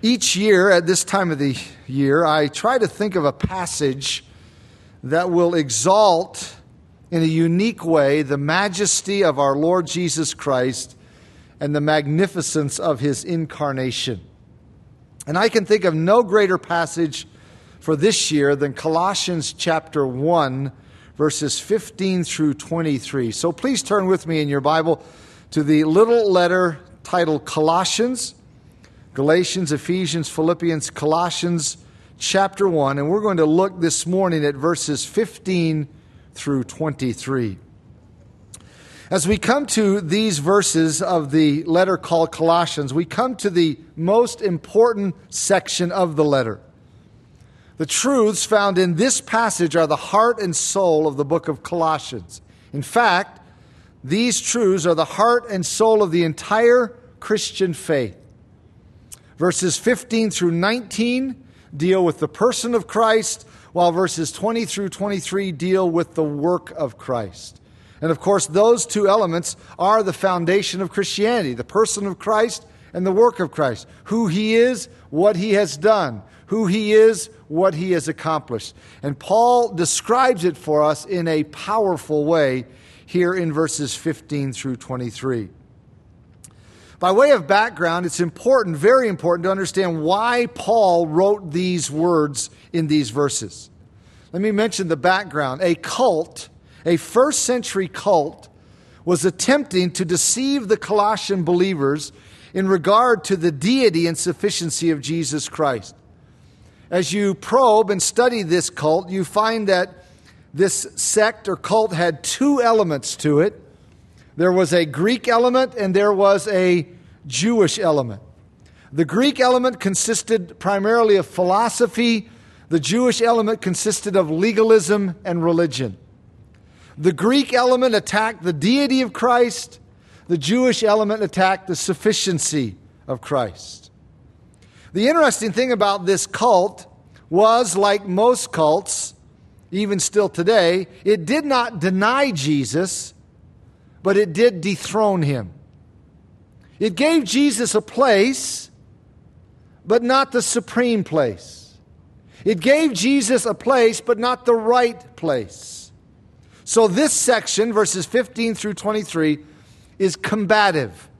Each year at this time of the year, I try to think of a passage that will exalt in a unique way the majesty of our Lord Jesus Christ and the magnificence of his incarnation. And I can think of no greater passage for this year than Colossians chapter 1, verses 15 through 23. So please turn with me in your Bible to the little letter titled Colossians. Galatians, Ephesians, Philippians, Colossians, chapter 1. And we're going to look this morning at verses 15 through 23. As we come to these verses of the letter called Colossians, we come to the most important section of the letter. The truths found in this passage are the heart and soul of the book of Colossians. In fact, these truths are the heart and soul of the entire Christian faith. Verses 15 through 19 deal with the person of Christ, while verses 20 through 23 deal with the work of Christ. And of course, those two elements are the foundation of Christianity the person of Christ and the work of Christ. Who he is, what he has done. Who he is, what he has accomplished. And Paul describes it for us in a powerful way here in verses 15 through 23. By way of background, it's important, very important, to understand why Paul wrote these words in these verses. Let me mention the background. A cult, a first century cult, was attempting to deceive the Colossian believers in regard to the deity and sufficiency of Jesus Christ. As you probe and study this cult, you find that this sect or cult had two elements to it there was a Greek element and there was a Jewish element. The Greek element consisted primarily of philosophy, the Jewish element consisted of legalism and religion. The Greek element attacked the deity of Christ, the Jewish element attacked the sufficiency of Christ. The interesting thing about this cult was, like most cults, even still today, it did not deny Jesus, but it did dethrone him. It gave Jesus a place, but not the supreme place. It gave Jesus a place, but not the right place. So, this section, verses 15 through 23, is combative.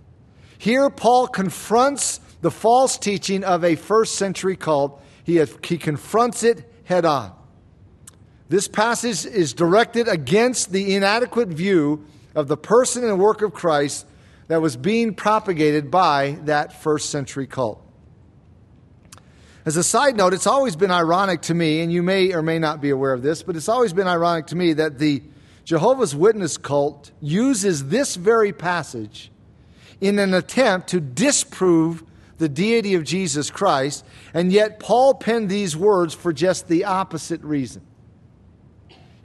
Here, Paul confronts the false teaching of a first century cult, he, he confronts it head on. This passage is directed against the inadequate view of the person and work of Christ that was being propagated by that first century cult. As a side note, it's always been ironic to me, and you may or may not be aware of this, but it's always been ironic to me that the Jehovah's Witness cult uses this very passage in an attempt to disprove the deity of Jesus Christ, and yet Paul penned these words for just the opposite reason.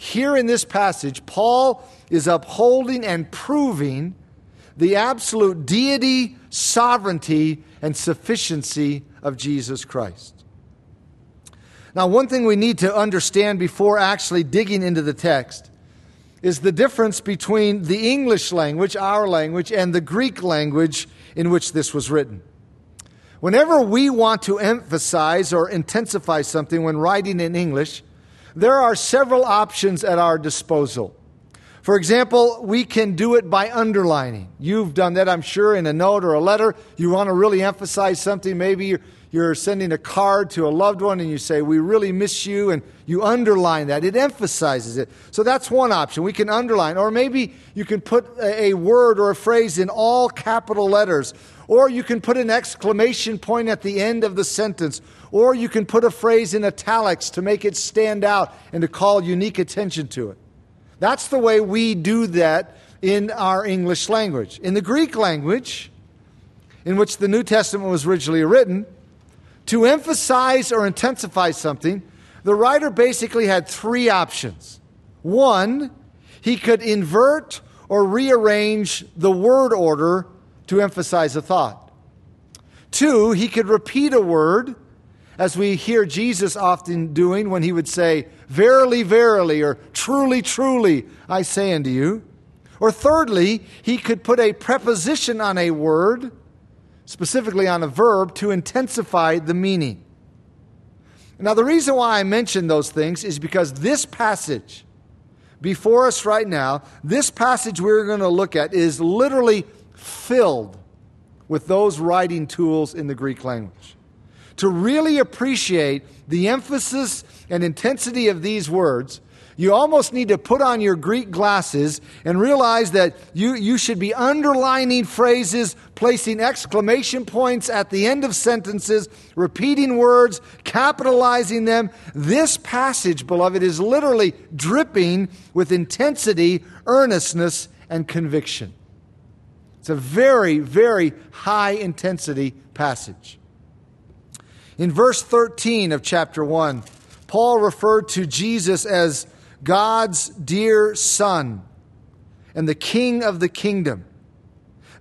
Here in this passage, Paul is upholding and proving the absolute deity, sovereignty, and sufficiency of Jesus Christ. Now, one thing we need to understand before actually digging into the text is the difference between the English language, our language, and the Greek language in which this was written. Whenever we want to emphasize or intensify something when writing in English, there are several options at our disposal. For example, we can do it by underlining. You've done that, I'm sure, in a note or a letter. You want to really emphasize something. Maybe you're, sending a card to a loved one and you say, We really miss you, and you underline that. It emphasizes it. So that's one option. We can underline. Or maybe you can put a word or a phrase in all capital letters. Or you can put an exclamation point at the end of the sentence. Or you can put a phrase in italics to make it stand out and to call unique attention to it. That's the way we do that in our English language. In the Greek language, in which the New Testament was originally written, to emphasize or intensify something, the writer basically had three options. One, he could invert or rearrange the word order to emphasize a thought. Two, he could repeat a word as we hear Jesus often doing when he would say, Verily, verily, or truly, truly, I say unto you. Or thirdly, he could put a preposition on a word specifically on a verb, to intensify the meaning. Now, the reason why I mention those things is because this passage before us right now, this passage we're going to look at is literally filled with those writing tools in the Greek language. To really appreciate the emphasis and intensity of these words, you almost need to put on your Greek glasses and realize that you, you should be underlining phrases, placing exclamation points at the end of sentences, repeating words, capitalizing them. This passage, beloved, is literally dripping with intensity, earnestness, and conviction. It's a very, very high intensity passage. In verse 13 of chapter 1, Paul referred to Jesus as God's dear Son and the King of the kingdom.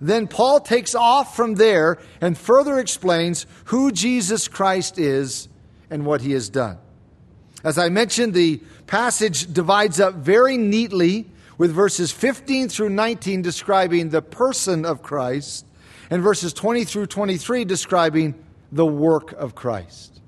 Then Paul takes off from there and further explains who Jesus Christ is and what he has done. As I mentioned, the passage divides up very neatly with verses 15 through 19 describing the person of Christ and verses 20 through 23 describing the work of Christ.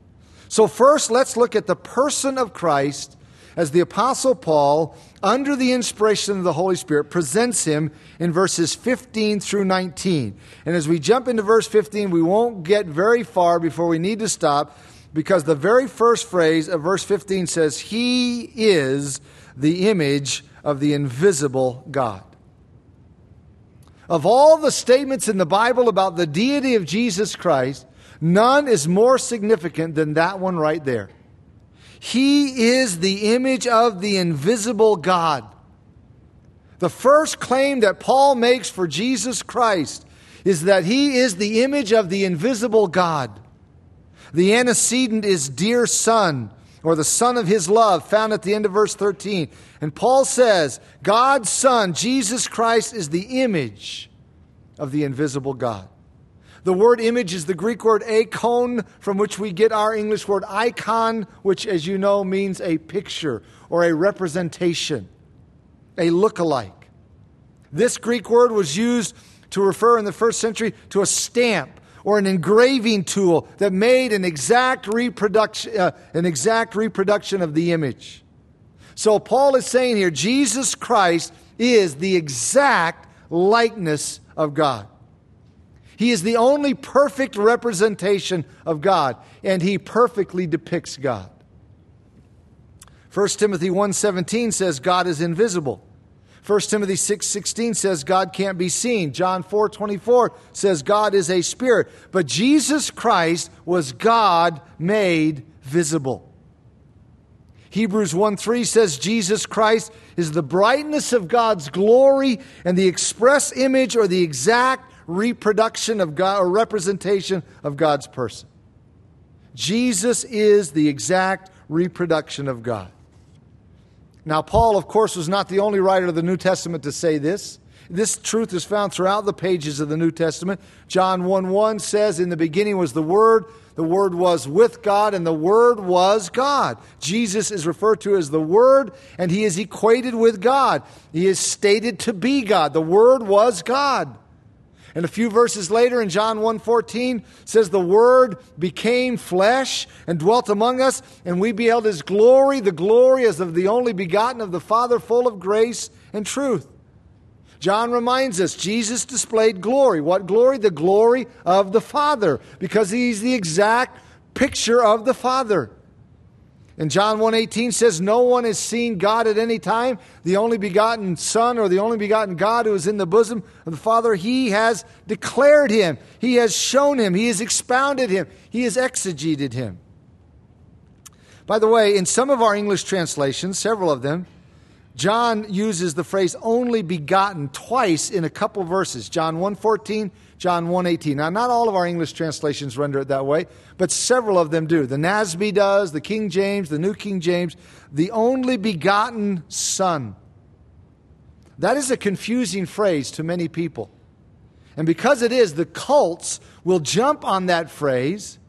So, first, let's look at the person of Christ as the Apostle Paul, under the inspiration of the Holy Spirit, presents him in verses 15 through 19. And as we jump into verse 15, we won't get very far before we need to stop because the very first phrase of verse 15 says, He is the image of the invisible God. Of all the statements in the Bible about the deity of Jesus Christ, none is more significant than that one right there. He is the image of the invisible God. The first claim that Paul makes for Jesus Christ is that he is the image of the invisible God. The antecedent is dear son, or the son of his love, found at the end of verse 13. And Paul says, God's son, Jesus Christ, is the image of the invisible God. The word image is the Greek word eikon, from which we get our English word icon, which, as you know, means a picture or a representation, a look-alike. This Greek word was used to refer in the first century to a stamp or an engraving tool that made an exact reproduction, uh, an exact reproduction of the image. So Paul is saying here Jesus Christ is the exact likeness of God. He is the only perfect representation of God, and he perfectly depicts God. 1 Timothy 1:17 says God is invisible. 1 Timothy 6:16 6, says God can't be seen. John 4:24 says God is a spirit. But Jesus Christ was God made visible. Hebrews 1 3 says Jesus Christ is the brightness of God's glory and the express image or the exact reproduction of God or representation of God's person. Jesus is the exact reproduction of God. Now, Paul, of course, was not the only writer of the New Testament to say this. This truth is found throughout the pages of the New Testament. John 1 1 says, In the beginning was the Word, the Word was with God, and the Word was God. Jesus is referred to as the Word, and he is equated with God. He is stated to be God. The Word was God. And a few verses later in John 1:14 says the word became flesh and dwelt among us and we beheld his glory the glory as of the only begotten of the Father full of grace and truth. John reminds us Jesus displayed glory. What glory? The glory of the Father because he's the exact picture of the Father. And John 1:18 says no one has seen God at any time. The only begotten Son or the only begotten God who is in the bosom of the Father, he has declared him. He has shown him. He has expounded him. He has exegeted him. By the way, in some of our English translations, several of them, John uses the phrase only begotten twice in a couple verses. John 1:14 John 1:18. Now not all of our English translations render it that way, but several of them do. The NASB does, the King James, the New King James, the only begotten son. That is a confusing phrase to many people. And because it is, the cults will jump on that phrase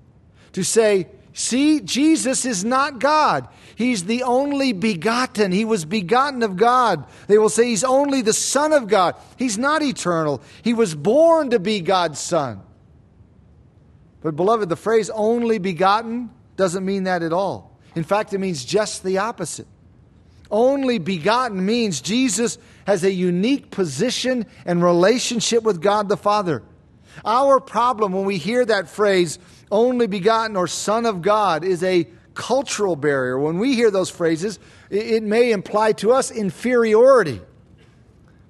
to say, see, Jesus is not God. He's the only begotten. He was begotten of God. They will say he's only the Son of God. He's not eternal. He was born to be God's Son. But, beloved, the phrase only begotten doesn't mean that at all. In fact, it means just the opposite. Only begotten means Jesus has a unique position and relationship with God the Father. Our problem when we hear that phrase, only begotten or Son of God, is a cultural barrier. When we hear those phrases, it may imply to us inferiority.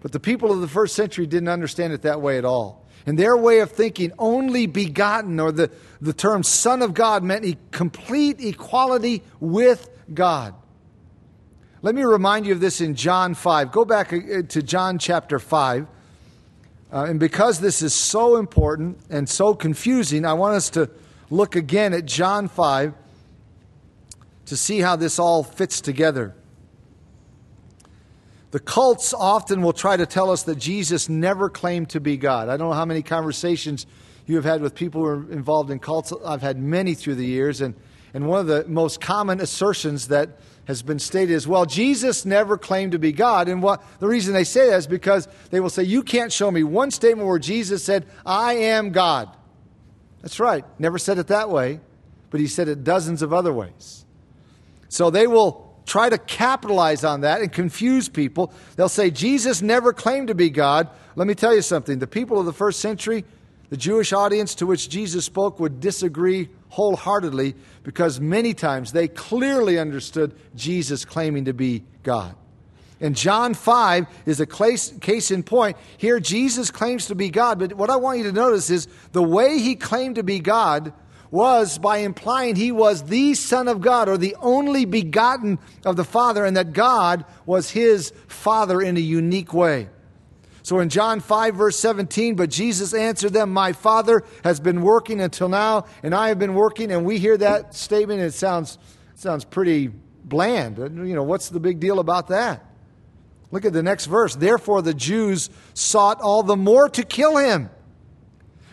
But the people of the first century didn't understand it that way at all. In their way of thinking, only begotten, or the, the term Son of God, meant complete equality with God. Let me remind you of this in John 5. Go back uh, to John chapter 5. Uh, and because this is so important and so confusing, I want us to look again at John 5 to see how this all fits together. The cults often will try to tell us that Jesus never claimed to be God. I don't know how many conversations you have had with people who are involved in cults. I've had many through the years, and, and one of the most common assertions that has been stated is, well, Jesus never claimed to be God. And what the reason they say that is because they will say, You can't show me one statement where Jesus said, I am God. That's right. Never said it that way, but he said it dozens of other ways. So they will try to capitalize on that and confuse people. They'll say, Jesus never claimed to be God. Let me tell you something. The people of the first century, the Jewish audience to which Jesus spoke, would disagree wholeheartedly because many times they clearly understood Jesus claiming to be God. And John 5 is a case in point. Here, Jesus claims to be God, but what I want you to notice is the way he claimed to be God was by implying he was the Son of God or the only begotten of the Father, and that God was his Father in a unique way. So in John 5, verse 17, but Jesus answered them, My Father has been working until now, and I have been working. And we hear that statement, and it sounds, sounds pretty bland. You know, what's the big deal about that? Look at the next verse. Therefore, the Jews sought all the more to kill him,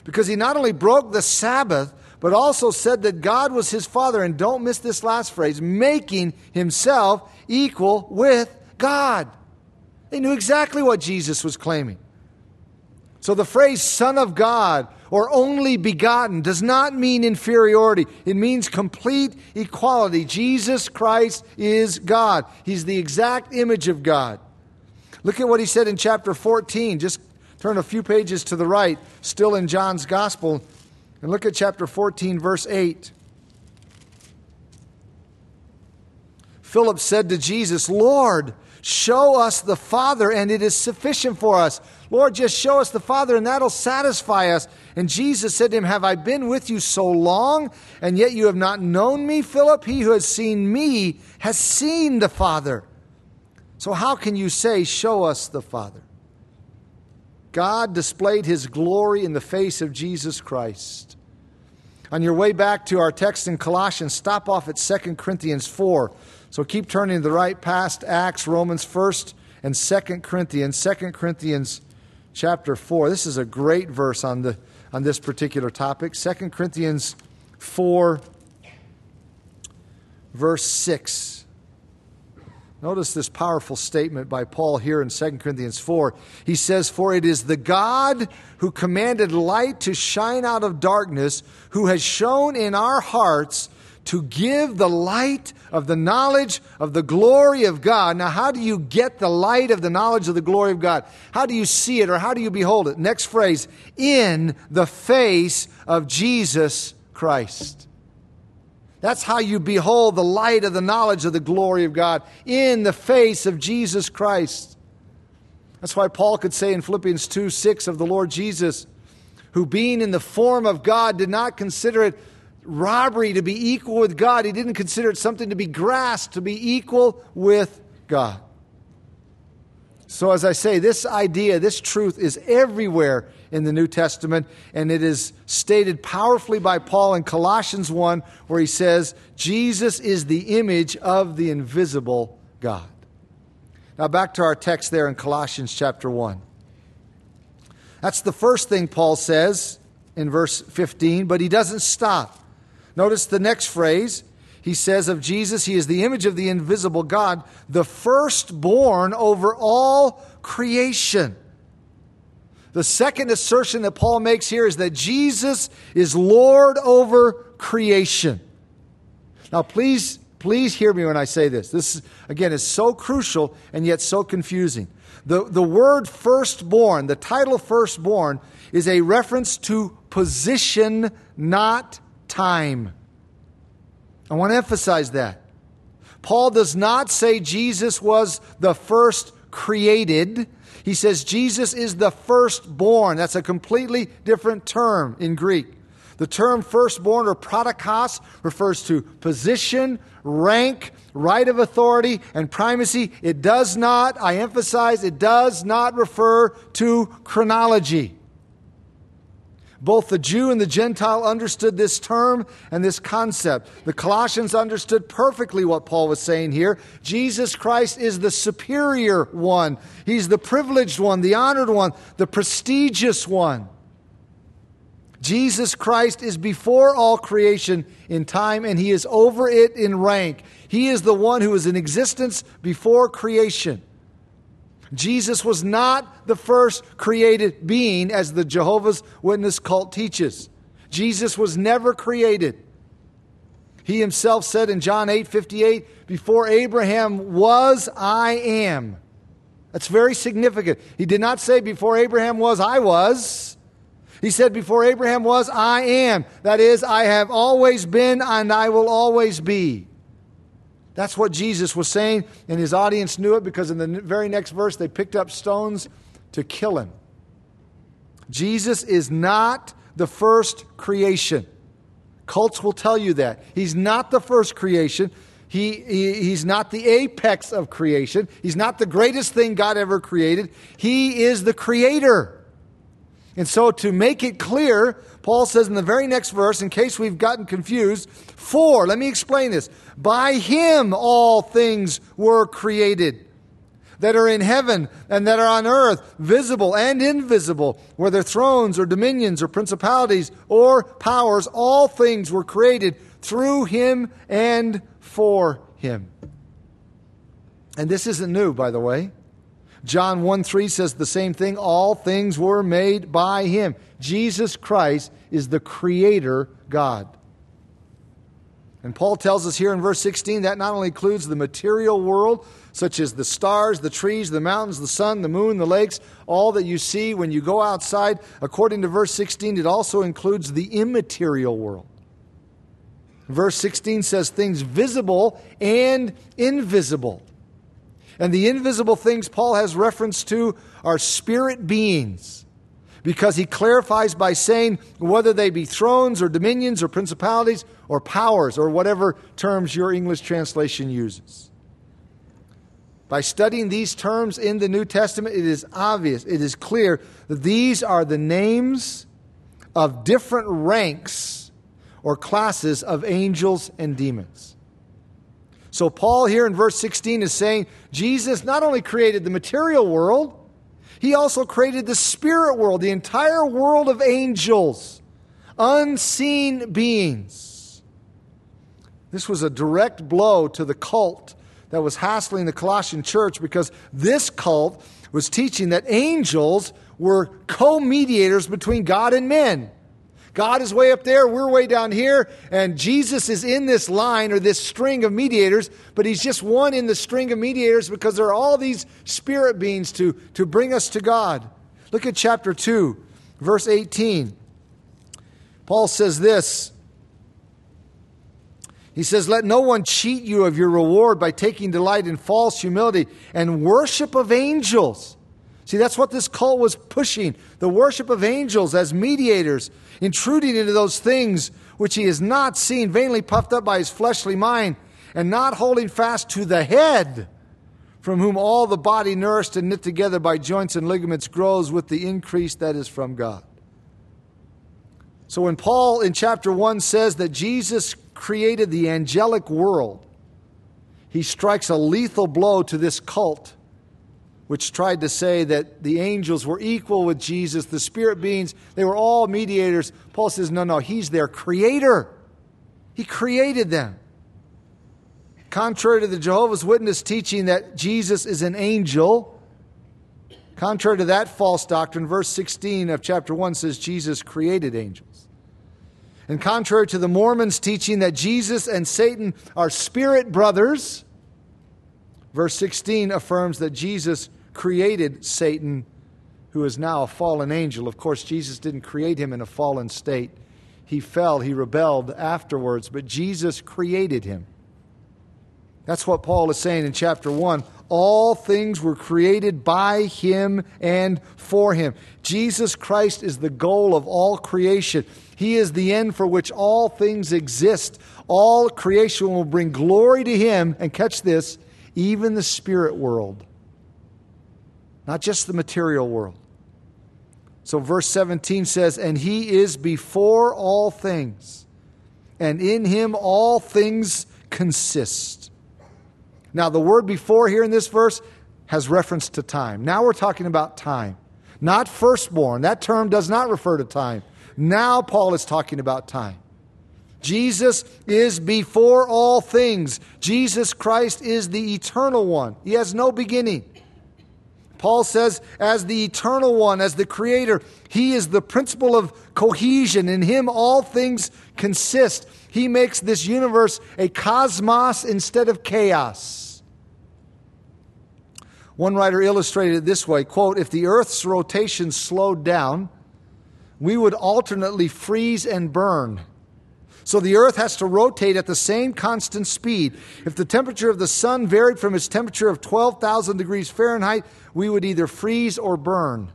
because he not only broke the Sabbath, but also said that God was his father, and don't miss this last phrase, making himself equal with God. They knew exactly what Jesus was claiming. So the phrase Son of God or only begotten does not mean inferiority. It means complete equality. Jesus Christ is God, He's the exact image of God. Look at what He said in chapter 14. Just turn a few pages to the right, still in John's Gospel. And look at chapter 14, verse 8. Philip said to Jesus, Lord, show us the Father, and it is sufficient for us. Lord, just show us the Father, and that'll satisfy us. And Jesus said to him, Have I been with you so long, and yet you have not known me, Philip? He who has seen me has seen the Father. So how can you say, Show us the Father? God displayed his glory in the face of Jesus Christ. On your way back to our text in Colossians, stop off at 2 Corinthians 4. So keep turning to the right past Acts, Romans 1st, and 2 Corinthians, 2 Corinthians chapter 4. This is a great verse on, the, on this particular topic. 2 Corinthians 4, verse 6. Notice this powerful statement by Paul here in 2 Corinthians 4. He says, For it is the God who commanded light to shine out of darkness, who has shown in our hearts to give the light of the knowledge of the glory of God. Now, how do you get the light of the knowledge of the glory of God? How do you see it or how do you behold it? Next phrase, in the face of Jesus Christ. That's how you behold the light of the knowledge of the glory of God in the face of Jesus Christ. That's why Paul could say in Philippians 2 6 of the Lord Jesus, who being in the form of God did not consider it robbery to be equal with God. He didn't consider it something to be grasped, to be equal with God. So, as I say, this idea, this truth is everywhere in the New Testament, and it is stated powerfully by Paul in Colossians 1, where he says, Jesus is the image of the invisible God. Now, back to our text there in Colossians chapter 1. That's the first thing Paul says in verse 15, but he doesn't stop. Notice the next phrase. He says of Jesus, He is the image of the invisible God, the firstborn over all creation. The second assertion that Paul makes here is that Jesus is Lord over creation. Now, please, please hear me when I say this. This, again, is so crucial and yet so confusing. The, the word firstborn, the title firstborn, is a reference to position, not time. I want to emphasize that. Paul does not say Jesus was the first created. He says Jesus is the firstborn. That's a completely different term in Greek. The term firstborn or prototokos refers to position, rank, right of authority, and primacy. It does not, I emphasize, it does not refer to chronology. Both the Jew and the Gentile understood this term and this concept. The Colossians understood perfectly what Paul was saying here. Jesus Christ is the superior one, He's the privileged one, the honored one, the prestigious one. Jesus Christ is before all creation in time, and He is over it in rank. He is the one who is in existence before creation. Jesus was not the first created being, as the Jehovah's Witness cult teaches. Jesus was never created. He himself said in John 8 58, Before Abraham was, I am. That's very significant. He did not say, Before Abraham was, I was. He said, Before Abraham was, I am. That is, I have always been and I will always be. That's what Jesus was saying, and his audience knew it because in the very next verse they picked up stones to kill him. Jesus is not the first creation. Cults will tell you that. He's not the first creation. He, he, he's not the apex of creation. He's not the greatest thing God ever created. He is the creator. And so, to make it clear, Paul says in the very next verse, in case we've gotten confused, for, let me explain this. By him all things were created that are in heaven and that are on earth, visible and invisible, whether thrones or dominions or principalities or powers, all things were created through him and for him. And this isn't new, by the way. John 1 3 says the same thing. All things were made by him. Jesus Christ is the creator God. And Paul tells us here in verse 16 that not only includes the material world, such as the stars, the trees, the mountains, the sun, the moon, the lakes, all that you see when you go outside. According to verse 16, it also includes the immaterial world. Verse 16 says things visible and invisible. And the invisible things Paul has reference to are spirit beings because he clarifies by saying whether they be thrones or dominions or principalities or powers or whatever terms your English translation uses. By studying these terms in the New Testament, it is obvious, it is clear that these are the names of different ranks or classes of angels and demons. So, Paul here in verse 16 is saying Jesus not only created the material world, he also created the spirit world, the entire world of angels, unseen beings. This was a direct blow to the cult that was hassling the Colossian church because this cult was teaching that angels were co mediators between God and men. God is way up there, we're way down here, and Jesus is in this line or this string of mediators, but he's just one in the string of mediators because there are all these spirit beings to, to bring us to God. Look at chapter 2, verse 18. Paul says this. He says, Let no one cheat you of your reward by taking delight in false humility and worship of angels See, that's what this cult was pushing the worship of angels as mediators, intruding into those things which he has not seen, vainly puffed up by his fleshly mind, and not holding fast to the head, from whom all the body, nourished and knit together by joints and ligaments, grows with the increase that is from God. So when Paul in chapter 1 says that Jesus created the angelic world, he strikes a lethal blow to this cult which tried to say that the angels were equal with Jesus, the spirit beings, they were all mediators. Paul says, no, no, he's their creator. He created them. Contrary to the Jehovah's Witness teaching that Jesus is an angel, Contrary to that false doctrine, verse 16 of chapter 1 says Jesus created angels. And contrary to the Mormons' teaching that Jesus and Satan are spirit brothers, verse 16 affirms that Jesus created Satan, who is now a fallen angel. Of course, Jesus didn't create him in a fallen state. He fell, he rebelled afterwards, but Jesus created him. That's what Paul is saying in chapter 1. All things were created by him and for him. Jesus Christ is the goal of all creation. He is the end for which all things exist. All creation will bring glory to him. And catch this even the spirit world, not just the material world. So, verse 17 says, And he is before all things, and in him all things consist. Now, the word before here in this verse has reference to time. Now we're talking about time, not firstborn. That term does not refer to time. Now Paul is talking about time. Jesus is before all things. Jesus Christ is the eternal one. He has no beginning. Paul says, as the eternal one, as the creator, he is the principle of cohesion. In him, all things consist. He makes this universe a cosmos instead of chaos. One writer illustrated it this way quote, If the earth's rotation slowed down, we would alternately freeze and burn. So the earth has to rotate at the same constant speed. If the temperature of the sun varied from its temperature of 12,000 degrees Fahrenheit, we would either freeze or burn.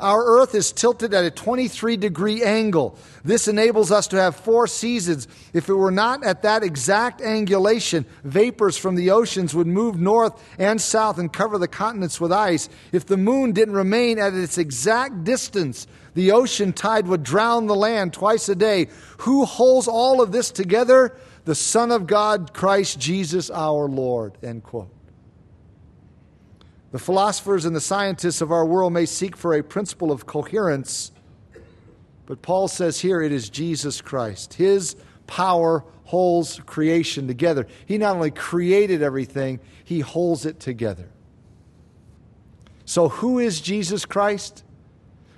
Our earth is tilted at a 23 degree angle. This enables us to have four seasons. If it were not at that exact angulation, vapors from the oceans would move north and south and cover the continents with ice. If the moon didn't remain at its exact distance, the ocean tide would drown the land twice a day. Who holds all of this together? The Son of God, Christ Jesus our Lord. End quote. The philosophers and the scientists of our world may seek for a principle of coherence, but Paul says here it is Jesus Christ. His power holds creation together. He not only created everything, he holds it together. So, who is Jesus Christ?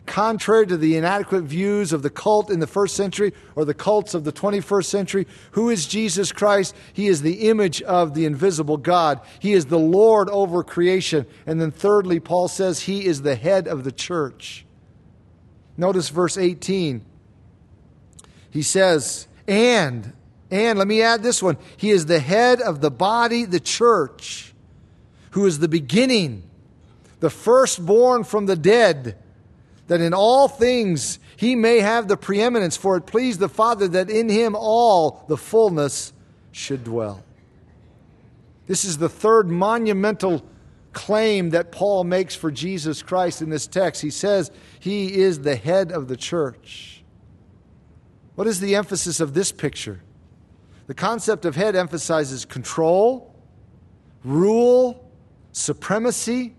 Contrary to the inadequate views of the cult in the first century or the cults of the 21st century. Who is Jesus Christ? He is the image of the invisible God. He is the Lord over creation. And then, thirdly, Paul says he is the head of the church. Notice verse 18. He says, and, and, let me add this one. He is the head of the body, the church, who is the beginning, the firstborn from the dead that in all things he may have the preeminence, for it pleased the Father that in him all the fullness should dwell. This is the third monumental claim that Paul makes for Jesus Christ in this text. He says he is the head of the church. What is the emphasis of this picture? The concept of head emphasizes control, rule, supremacy,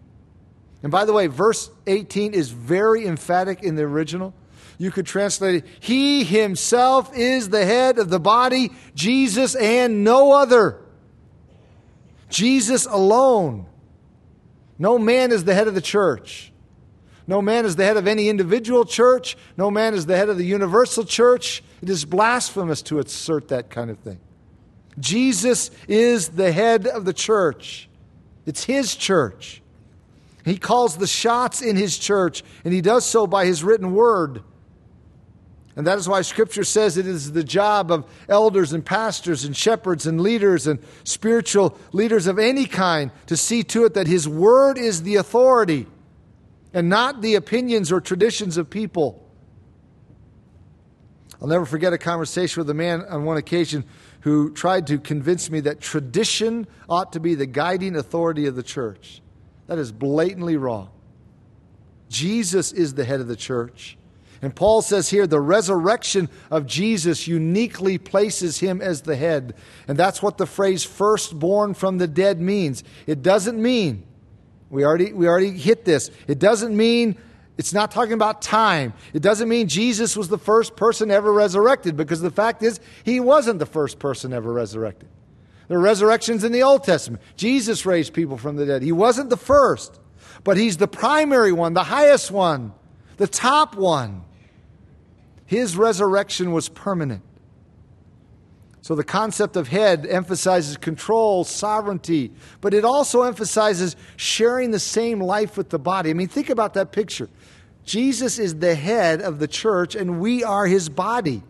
and by the way, verse 18 is very emphatic in the original. You could translate it He himself is the head of the body, Jesus and no other. Jesus alone. No man is the head of the church. No man is the head of any individual church. No man is the head of the universal church. It is blasphemous to assert that kind of thing. Jesus is the head of the church, it's his church. He calls the shots in his church, and he does so by his written word. And that is why Scripture says it is the job of elders and pastors and shepherds and leaders and spiritual leaders of any kind to see to it that His Word is the authority and not the opinions or traditions of people. I'll never forget a conversation with a man on one occasion who tried to convince me that tradition ought to be the guiding authority of the church. That is blatantly wrong. Jesus is the head of the church. And Paul says here the resurrection of Jesus uniquely places him as the head. And that's what the phrase firstborn from the dead means. It doesn't mean, we already, we already hit this, it doesn't mean, it's not talking about time. It doesn't mean Jesus was the first person ever resurrected, because the fact is, he wasn't the first person ever resurrected. There are resurrections in the Old Testament. Jesus raised people from the dead. He wasn't the first. but he's the primary one, the highest one, the top one. His resurrection was permanent. So the concept of head emphasizes control, sovereignty, but it also emphasizes sharing the same life with the body. I mean, think about that picture. Jesus is the head of the church, and we are his body.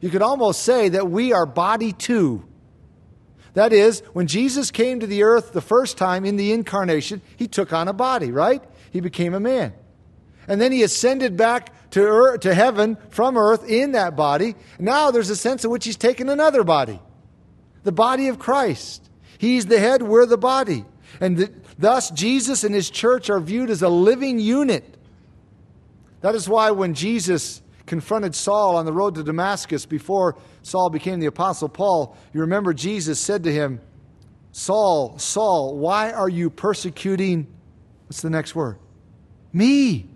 You could almost say that we are body too. That is, when Jesus came to the earth the first time in the incarnation, he took on a body, right? He became a man. And then he ascended back to, earth, to heaven from earth in that body. Now there's a sense in which he's taken another body, the body of Christ. He's the head, we're the body. And the, thus, Jesus and his church are viewed as a living unit. That is why when Jesus confronted Saul on the road to Damascus before Saul became the Apostle Paul, you remember Jesus said to him, Saul, Saul, why are you persecuting? What's the next word? Me.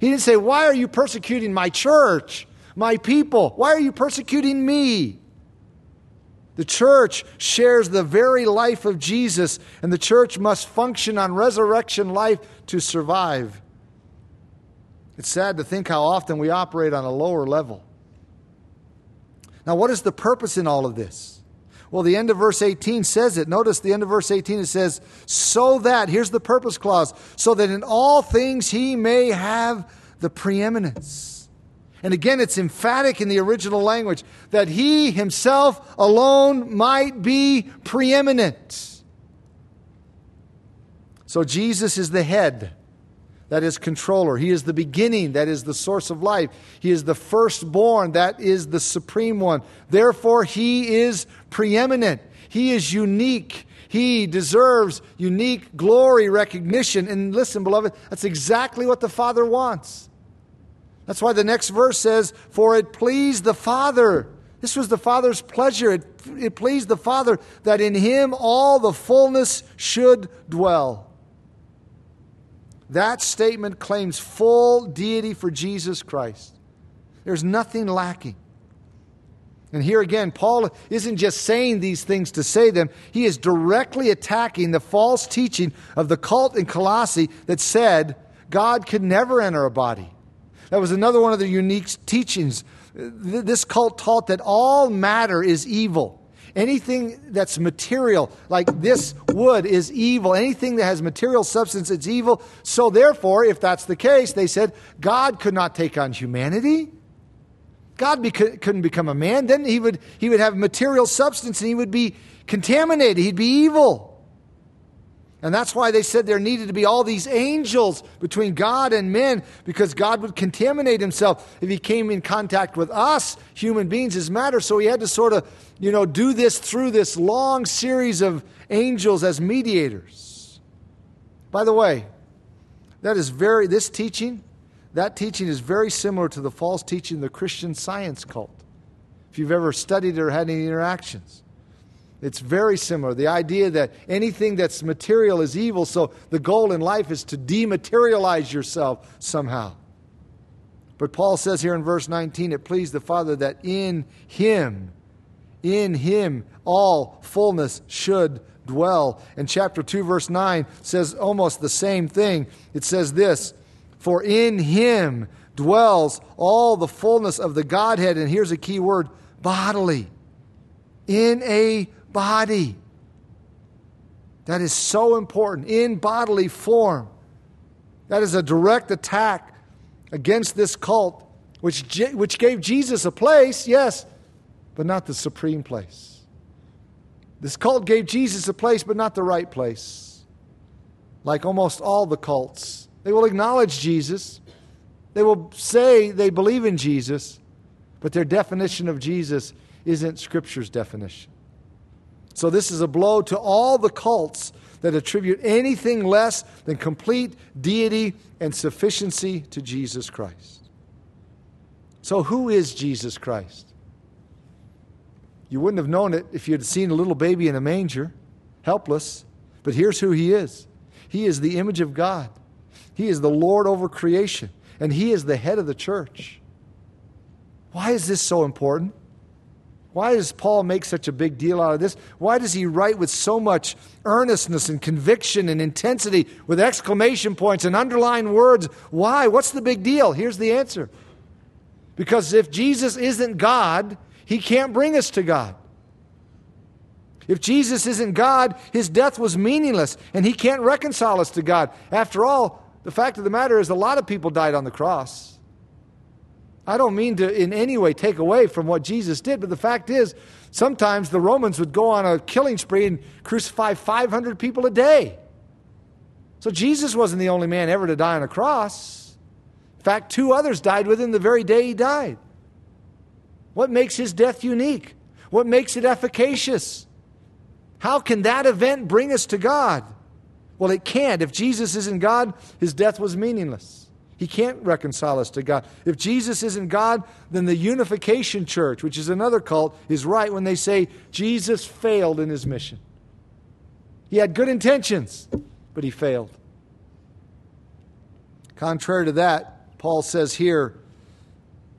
He didn't say, Why are you persecuting my church, my people? Why are you persecuting me? The church shares the very life of Jesus, and the church must function on resurrection life to survive. It's sad to think how often we operate on a lower level. Now, what is the purpose in all of this? Well, the end of verse 18 says it. Notice the end of verse 18 it says, so that, here's the purpose clause, so that in all things he may have the preeminence. And again, it's emphatic in the original language that he himself alone might be preeminent. So Jesus is the head that is controller. He is the beginning, that is the source of life. He is the firstborn, that is the supreme one. Therefore, he is preeminent. He is unique. He deserves unique glory, recognition. And listen, beloved, that's exactly what the Father wants. That's why the next verse says, For it pleased the Father. This was the Father's pleasure. It, it pleased the Father that in him all the fullness should dwell. That statement claims full deity for Jesus Christ. There's nothing lacking. And here again, Paul isn't just saying these things to say them, he is directly attacking the false teaching of the cult in Colossae that said God could never enter a body. That was another one of the unique teachings. This cult taught that all matter is evil. Anything that's material, like this wood, is evil. Anything that has material substance, it's evil. So, therefore, if that's the case, they said God could not take on humanity. God couldn't become a man. Then he would, he would have material substance and he would be contaminated. He'd be evil. And that's why they said there needed to be all these angels between God and men because God would contaminate himself if he came in contact with us, human beings, as matter. So he had to sort of, you know, do this through this long series of angels as mediators. By the way, that is very, this teaching, that teaching is very similar to the false teaching of the Christian science cult. If you've ever studied or had any interactions. It's very similar. The idea that anything that's material is evil, so the goal in life is to dematerialize yourself somehow. But Paul says here in verse 19, it pleased the Father that in him, in him, all fullness should dwell. And chapter 2, verse 9 says almost the same thing. It says this For in him dwells all the fullness of the Godhead. And here's a key word bodily. In a body. That is so important in bodily form. That is a direct attack against this cult, which, which gave Jesus a place, yes, but not the supreme place. This cult gave Jesus a place, but not the right place. Like almost all the cults, they will acknowledge Jesus, they will say they believe in Jesus, but their definition of Jesus isn't Scripture's definition. So, this is a blow to all the cults that attribute anything less than complete deity and sufficiency to Jesus Christ. So, who is Jesus Christ? You wouldn't have known it if you had seen a little baby in a manger, helpless. But here's who he is He is the image of God, He is the Lord over creation, and He is the head of the church. Why is this so important? Why does Paul make such a big deal out of this? Why does he write with so much earnestness and conviction and intensity with exclamation points and underlined words? Why? What's the big deal? Here's the answer. Because if Jesus isn't God, he can't bring us to God. If Jesus isn't God, his death was meaningless and he can't reconcile us to God. After all, the fact of the matter is a lot of people died on the cross. I don't mean to in any way take away from what Jesus did, but the fact is, sometimes the Romans would go on a killing spree and crucify 500 people a day. So Jesus wasn't the only man ever to die on a cross. In fact, two others died within the very day he died. What makes his death unique? What makes it efficacious? How can that event bring us to God? Well, it can't. If Jesus isn't God, his death was meaningless. He can't reconcile us to God. If Jesus isn't God, then the Unification Church, which is another cult, is right when they say Jesus failed in his mission. He had good intentions, but he failed. Contrary to that, Paul says here,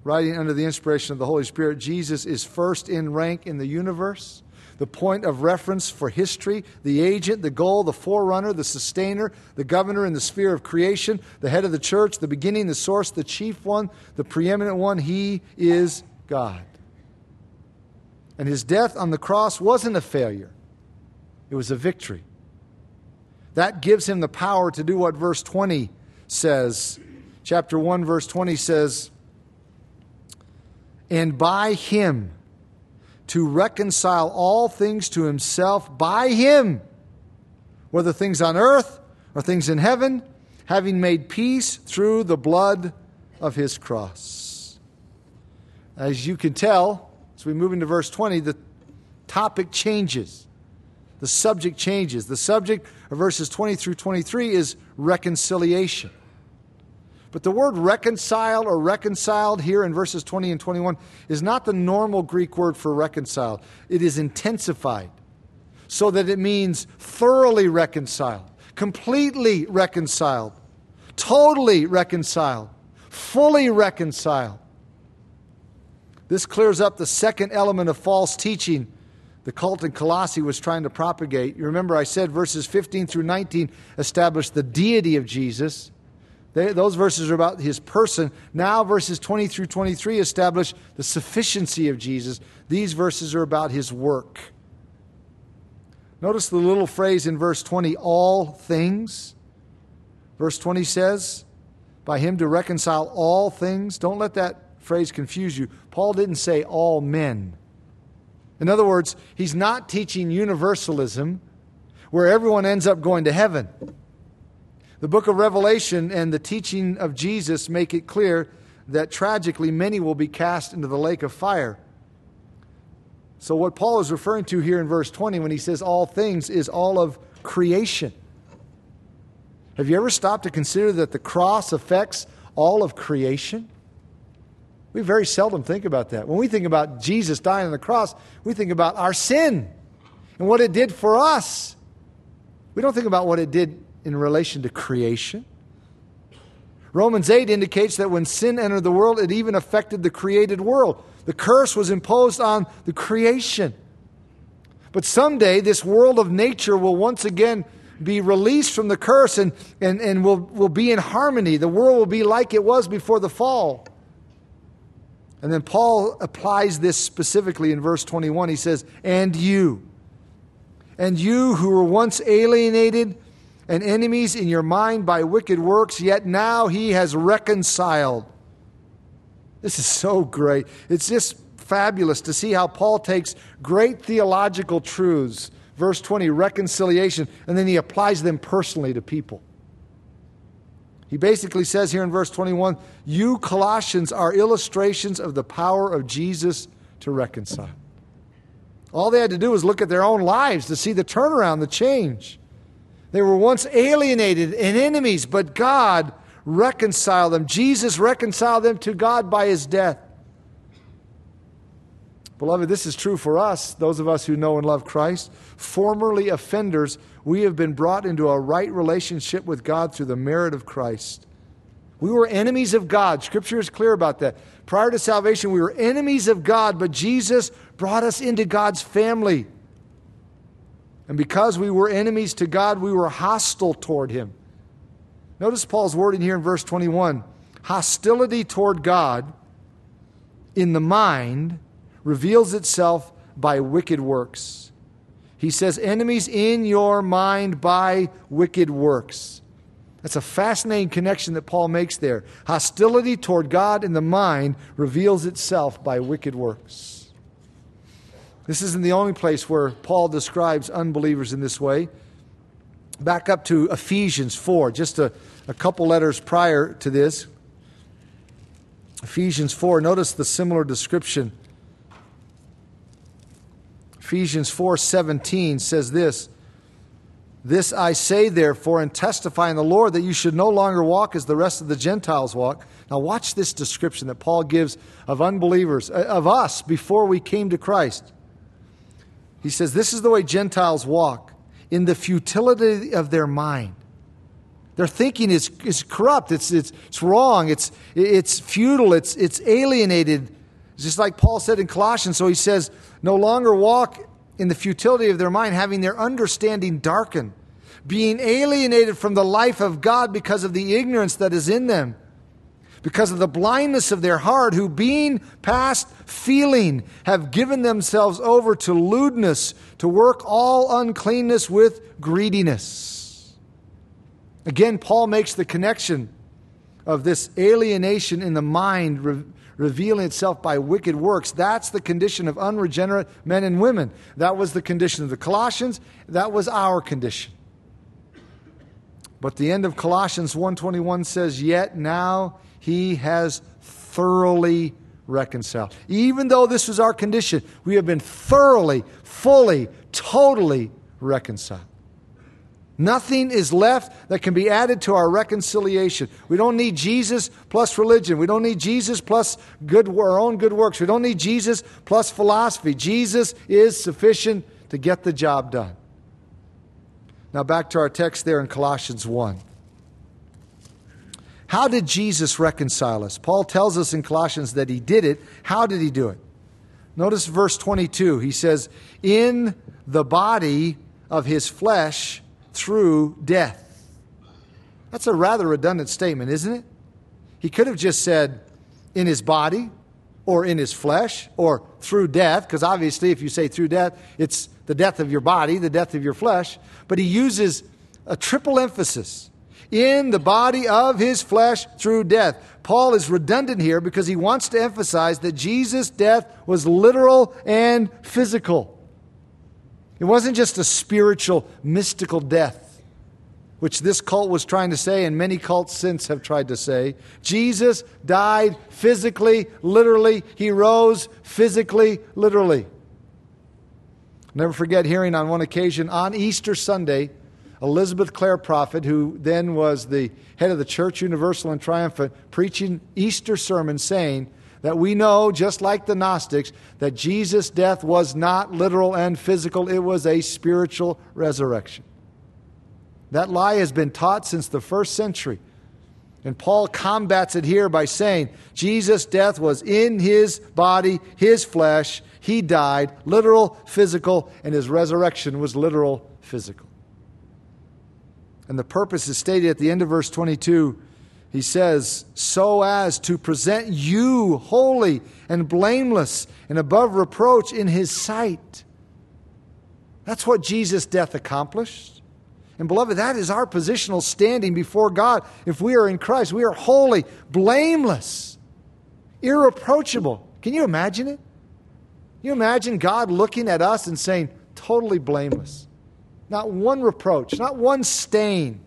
writing under the inspiration of the Holy Spirit, Jesus is first in rank in the universe the point of reference for history, the agent, the goal, the forerunner, the sustainer, the governor in the sphere of creation, the head of the church, the beginning, the source, the chief one, the preeminent one. He is God. And his death on the cross wasn't a failure, it was a victory. That gives him the power to do what verse 20 says. Chapter 1, verse 20 says, And by him, to reconcile all things to himself by him, whether things on earth or things in heaven, having made peace through the blood of his cross. As you can tell, as we move into verse 20, the topic changes. The subject changes. The subject of verses 20 through 23 is reconciliation. But the word reconcile or reconciled here in verses 20 and 21 is not the normal Greek word for reconciled. It is intensified so that it means thoroughly reconciled, completely reconciled, totally reconciled, fully reconciled. This clears up the second element of false teaching the cult in Colossae was trying to propagate. You remember, I said verses 15 through 19 established the deity of Jesus. They, those verses are about his person. Now, verses 20 through 23 establish the sufficiency of Jesus. These verses are about his work. Notice the little phrase in verse 20 all things. Verse 20 says, by him to reconcile all things. Don't let that phrase confuse you. Paul didn't say all men. In other words, he's not teaching universalism where everyone ends up going to heaven. The book of Revelation and the teaching of Jesus make it clear that tragically many will be cast into the lake of fire. So, what Paul is referring to here in verse 20 when he says all things is all of creation. Have you ever stopped to consider that the cross affects all of creation? We very seldom think about that. When we think about Jesus dying on the cross, we think about our sin and what it did for us. We don't think about what it did in relation to creation. Romans 8 indicates that when sin entered the world, it even affected the created world. The curse was imposed on the creation. But someday, this world of nature will once again be released from the curse and, and, and will, will be in harmony. The world will be like it was before the fall. And then Paul applies this specifically in verse 21. He says, And you, and you who were once alienated and enemies in your mind by wicked works, yet now he has reconciled. This is so great. It's just fabulous to see how Paul takes great theological truths, verse 20, reconciliation, and then he applies them personally to people. He basically says here in verse 21 You Colossians are illustrations of the power of Jesus to reconcile. All they had to do was look at their own lives to see the turnaround, the change. They were once alienated and enemies, but God reconciled them. Jesus reconciled them to God by his death. Beloved, this is true for us, those of us who know and love Christ. Formerly offenders, we have been brought into a right relationship with God through the merit of Christ. We were enemies of God. Scripture is clear about that. Prior to salvation, we were enemies of God, but Jesus brought us into God's family. And because we were enemies to God, we were hostile toward Him. Notice Paul's wording here in verse 21 hostility toward God in the mind reveals itself by wicked works. He says, enemies in your mind by wicked works. That's a fascinating connection that Paul makes there. Hostility toward God in the mind reveals itself by wicked works. This isn't the only place where Paul describes unbelievers in this way. Back up to Ephesians 4, just a, a couple letters prior to this. Ephesians 4, notice the similar description. Ephesians 4:17 says this, this I say, therefore, and testify in the Lord that you should no longer walk as the rest of the Gentiles walk. Now, watch this description that Paul gives of unbelievers, uh, of us before we came to Christ. He says, This is the way Gentiles walk, in the futility of their mind. Their thinking is, is corrupt, it's, it's, it's wrong, it's, it's futile, it's, it's alienated. Just like Paul said in Colossians. So he says, No longer walk in the futility of their mind, having their understanding darkened, being alienated from the life of God because of the ignorance that is in them, because of the blindness of their heart, who being past feeling have given themselves over to lewdness, to work all uncleanness with greediness. Again, Paul makes the connection of this alienation in the mind revealing itself by wicked works. That's the condition of unregenerate men and women. That was the condition of the Colossians. That was our condition. But the end of Colossians 1:21 says, "Yet now he has thoroughly reconciled." Even though this was our condition, we have been thoroughly, fully, totally reconciled. Nothing is left that can be added to our reconciliation. We don't need Jesus plus religion. We don't need Jesus plus good, our own good works. We don't need Jesus plus philosophy. Jesus is sufficient to get the job done. Now, back to our text there in Colossians 1. How did Jesus reconcile us? Paul tells us in Colossians that he did it. How did he do it? Notice verse 22. He says, In the body of his flesh through death. That's a rather redundant statement, isn't it? He could have just said, in his body, or in his flesh, or through death, because obviously, if you say through death, it's the death of your body, the death of your flesh. But he uses a triple emphasis in the body of his flesh through death. Paul is redundant here because he wants to emphasize that Jesus' death was literal and physical. It wasn't just a spiritual, mystical death, which this cult was trying to say, and many cults since have tried to say. Jesus died physically, literally. He rose physically, literally. Never forget hearing on one occasion on Easter Sunday, Elizabeth Clare Prophet, who then was the head of the Church Universal and Triumphant, uh, preaching Easter sermon saying, that we know, just like the Gnostics, that Jesus' death was not literal and physical, it was a spiritual resurrection. That lie has been taught since the first century. And Paul combats it here by saying Jesus' death was in his body, his flesh. He died, literal, physical, and his resurrection was literal, physical. And the purpose is stated at the end of verse 22 he says, so as to present you holy and blameless and above reproach in his sight. That's what Jesus' death accomplished. And beloved, that is our positional standing before God. If we are in Christ, we are holy, blameless, irreproachable. Can you imagine it? You imagine God looking at us and saying, totally blameless? Not one reproach, not one stain.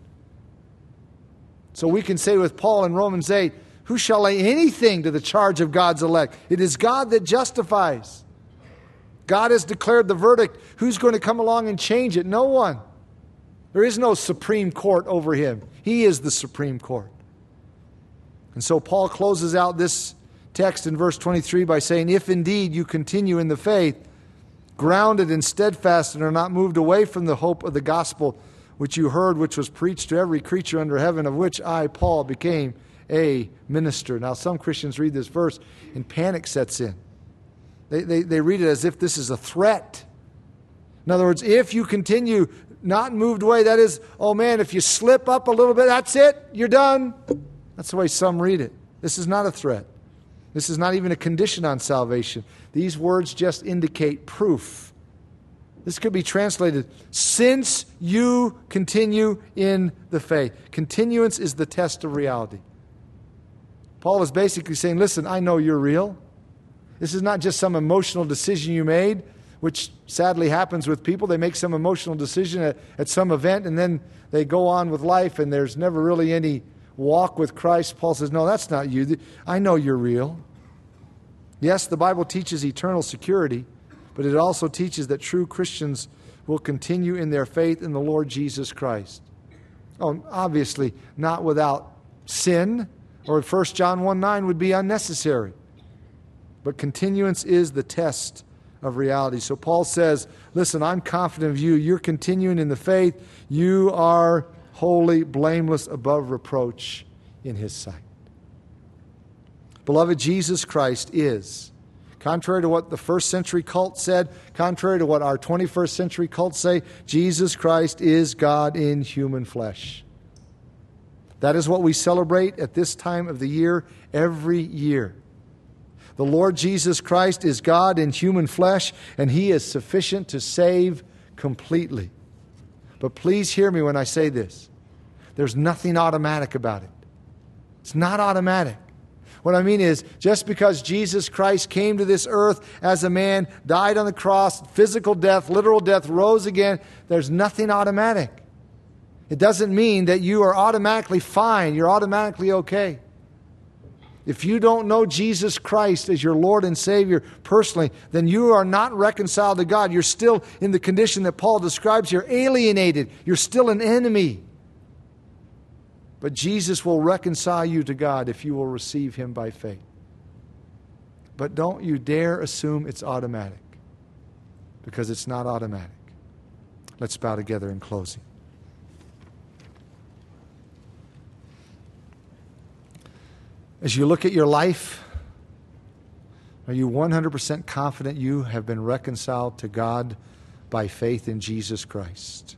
So we can say with Paul in Romans 8, who shall lay anything to the charge of God's elect? It is God that justifies. God has declared the verdict. Who's going to come along and change it? No one. There is no supreme court over him. He is the supreme court. And so Paul closes out this text in verse 23 by saying, If indeed you continue in the faith, grounded and steadfast, and are not moved away from the hope of the gospel which you heard, which was preached to every creature under heaven, of which I, Paul, became a minister. Now, some Christians read this verse and panic sets in. They, they, they read it as if this is a threat. In other words, if you continue not moved away, that is, oh man, if you slip up a little bit, that's it, you're done. That's the way some read it. This is not a threat. This is not even a condition on salvation. These words just indicate proof. This could be translated since you continue in the faith. Continuance is the test of reality. Paul is basically saying, listen, I know you're real. This is not just some emotional decision you made, which sadly happens with people. They make some emotional decision at, at some event and then they go on with life and there's never really any walk with Christ. Paul says, No, that's not you. I know you're real. Yes, the Bible teaches eternal security, but it also teaches that true Christians will continue in their faith in the Lord Jesus Christ. Oh, obviously, not without sin, or 1 John 1 9 would be unnecessary. But continuance is the test of reality. So Paul says, Listen, I'm confident of you. You're continuing in the faith. You are holy, blameless, above reproach in his sight. Beloved, Jesus Christ is, contrary to what the first century cult said, contrary to what our 21st century cults say, Jesus Christ is God in human flesh. That is what we celebrate at this time of the year every year. The Lord Jesus Christ is God in human flesh, and He is sufficient to save completely. But please hear me when I say this there's nothing automatic about it. It's not automatic. What I mean is, just because Jesus Christ came to this earth as a man, died on the cross, physical death, literal death, rose again, there's nothing automatic. It doesn't mean that you are automatically fine, you're automatically okay. If you don't know Jesus Christ as your Lord and Savior personally, then you are not reconciled to God. You're still in the condition that Paul describes here alienated. You're still an enemy. But Jesus will reconcile you to God if you will receive Him by faith. But don't you dare assume it's automatic, because it's not automatic. Let's bow together in closing. As you look at your life, are you 100% confident you have been reconciled to God by faith in Jesus Christ?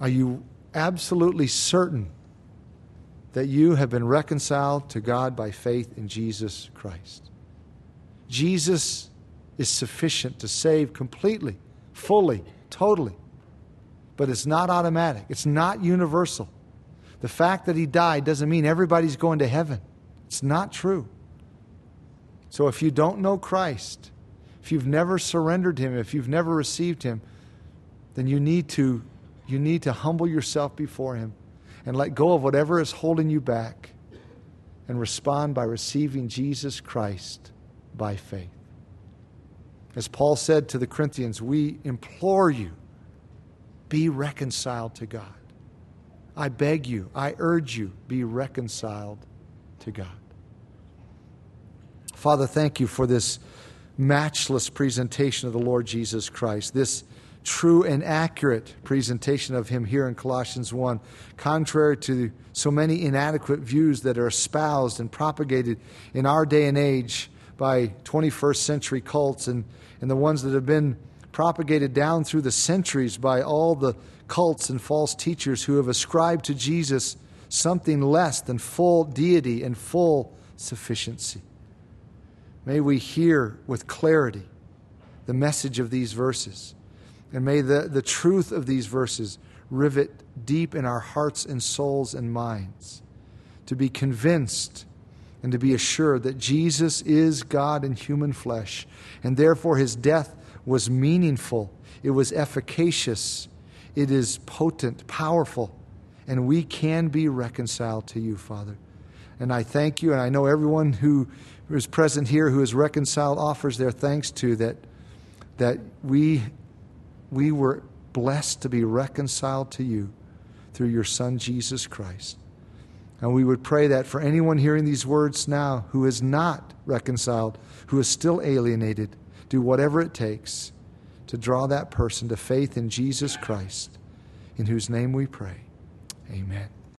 Are you absolutely certain that you have been reconciled to God by faith in Jesus Christ? Jesus is sufficient to save completely, fully, totally. But it's not automatic, it's not universal. The fact that he died doesn't mean everybody's going to heaven. It's not true. So if you don't know Christ, if you've never surrendered him, if you've never received him, then you need to you need to humble yourself before him and let go of whatever is holding you back and respond by receiving Jesus Christ by faith. As Paul said to the Corinthians, we implore you be reconciled to God. I beg you, I urge you, be reconciled to God. Father, thank you for this matchless presentation of the Lord Jesus Christ, this true and accurate presentation of him here in Colossians 1, contrary to so many inadequate views that are espoused and propagated in our day and age by 21st century cults and, and the ones that have been propagated down through the centuries by all the cults and false teachers who have ascribed to Jesus something less than full deity and full sufficiency. May we hear with clarity the message of these verses, and may the, the truth of these verses rivet deep in our hearts and souls and minds to be convinced and to be assured that Jesus is God in human flesh, and therefore his death was meaningful, it was efficacious, it is potent, powerful, and we can be reconciled to you, Father. And I thank you, and I know everyone who is present here who is reconciled offers their thanks to that, that we, we were blessed to be reconciled to you through your Son, Jesus Christ. And we would pray that for anyone hearing these words now who is not reconciled, who is still alienated, do whatever it takes to draw that person to faith in Jesus Christ, in whose name we pray. Amen.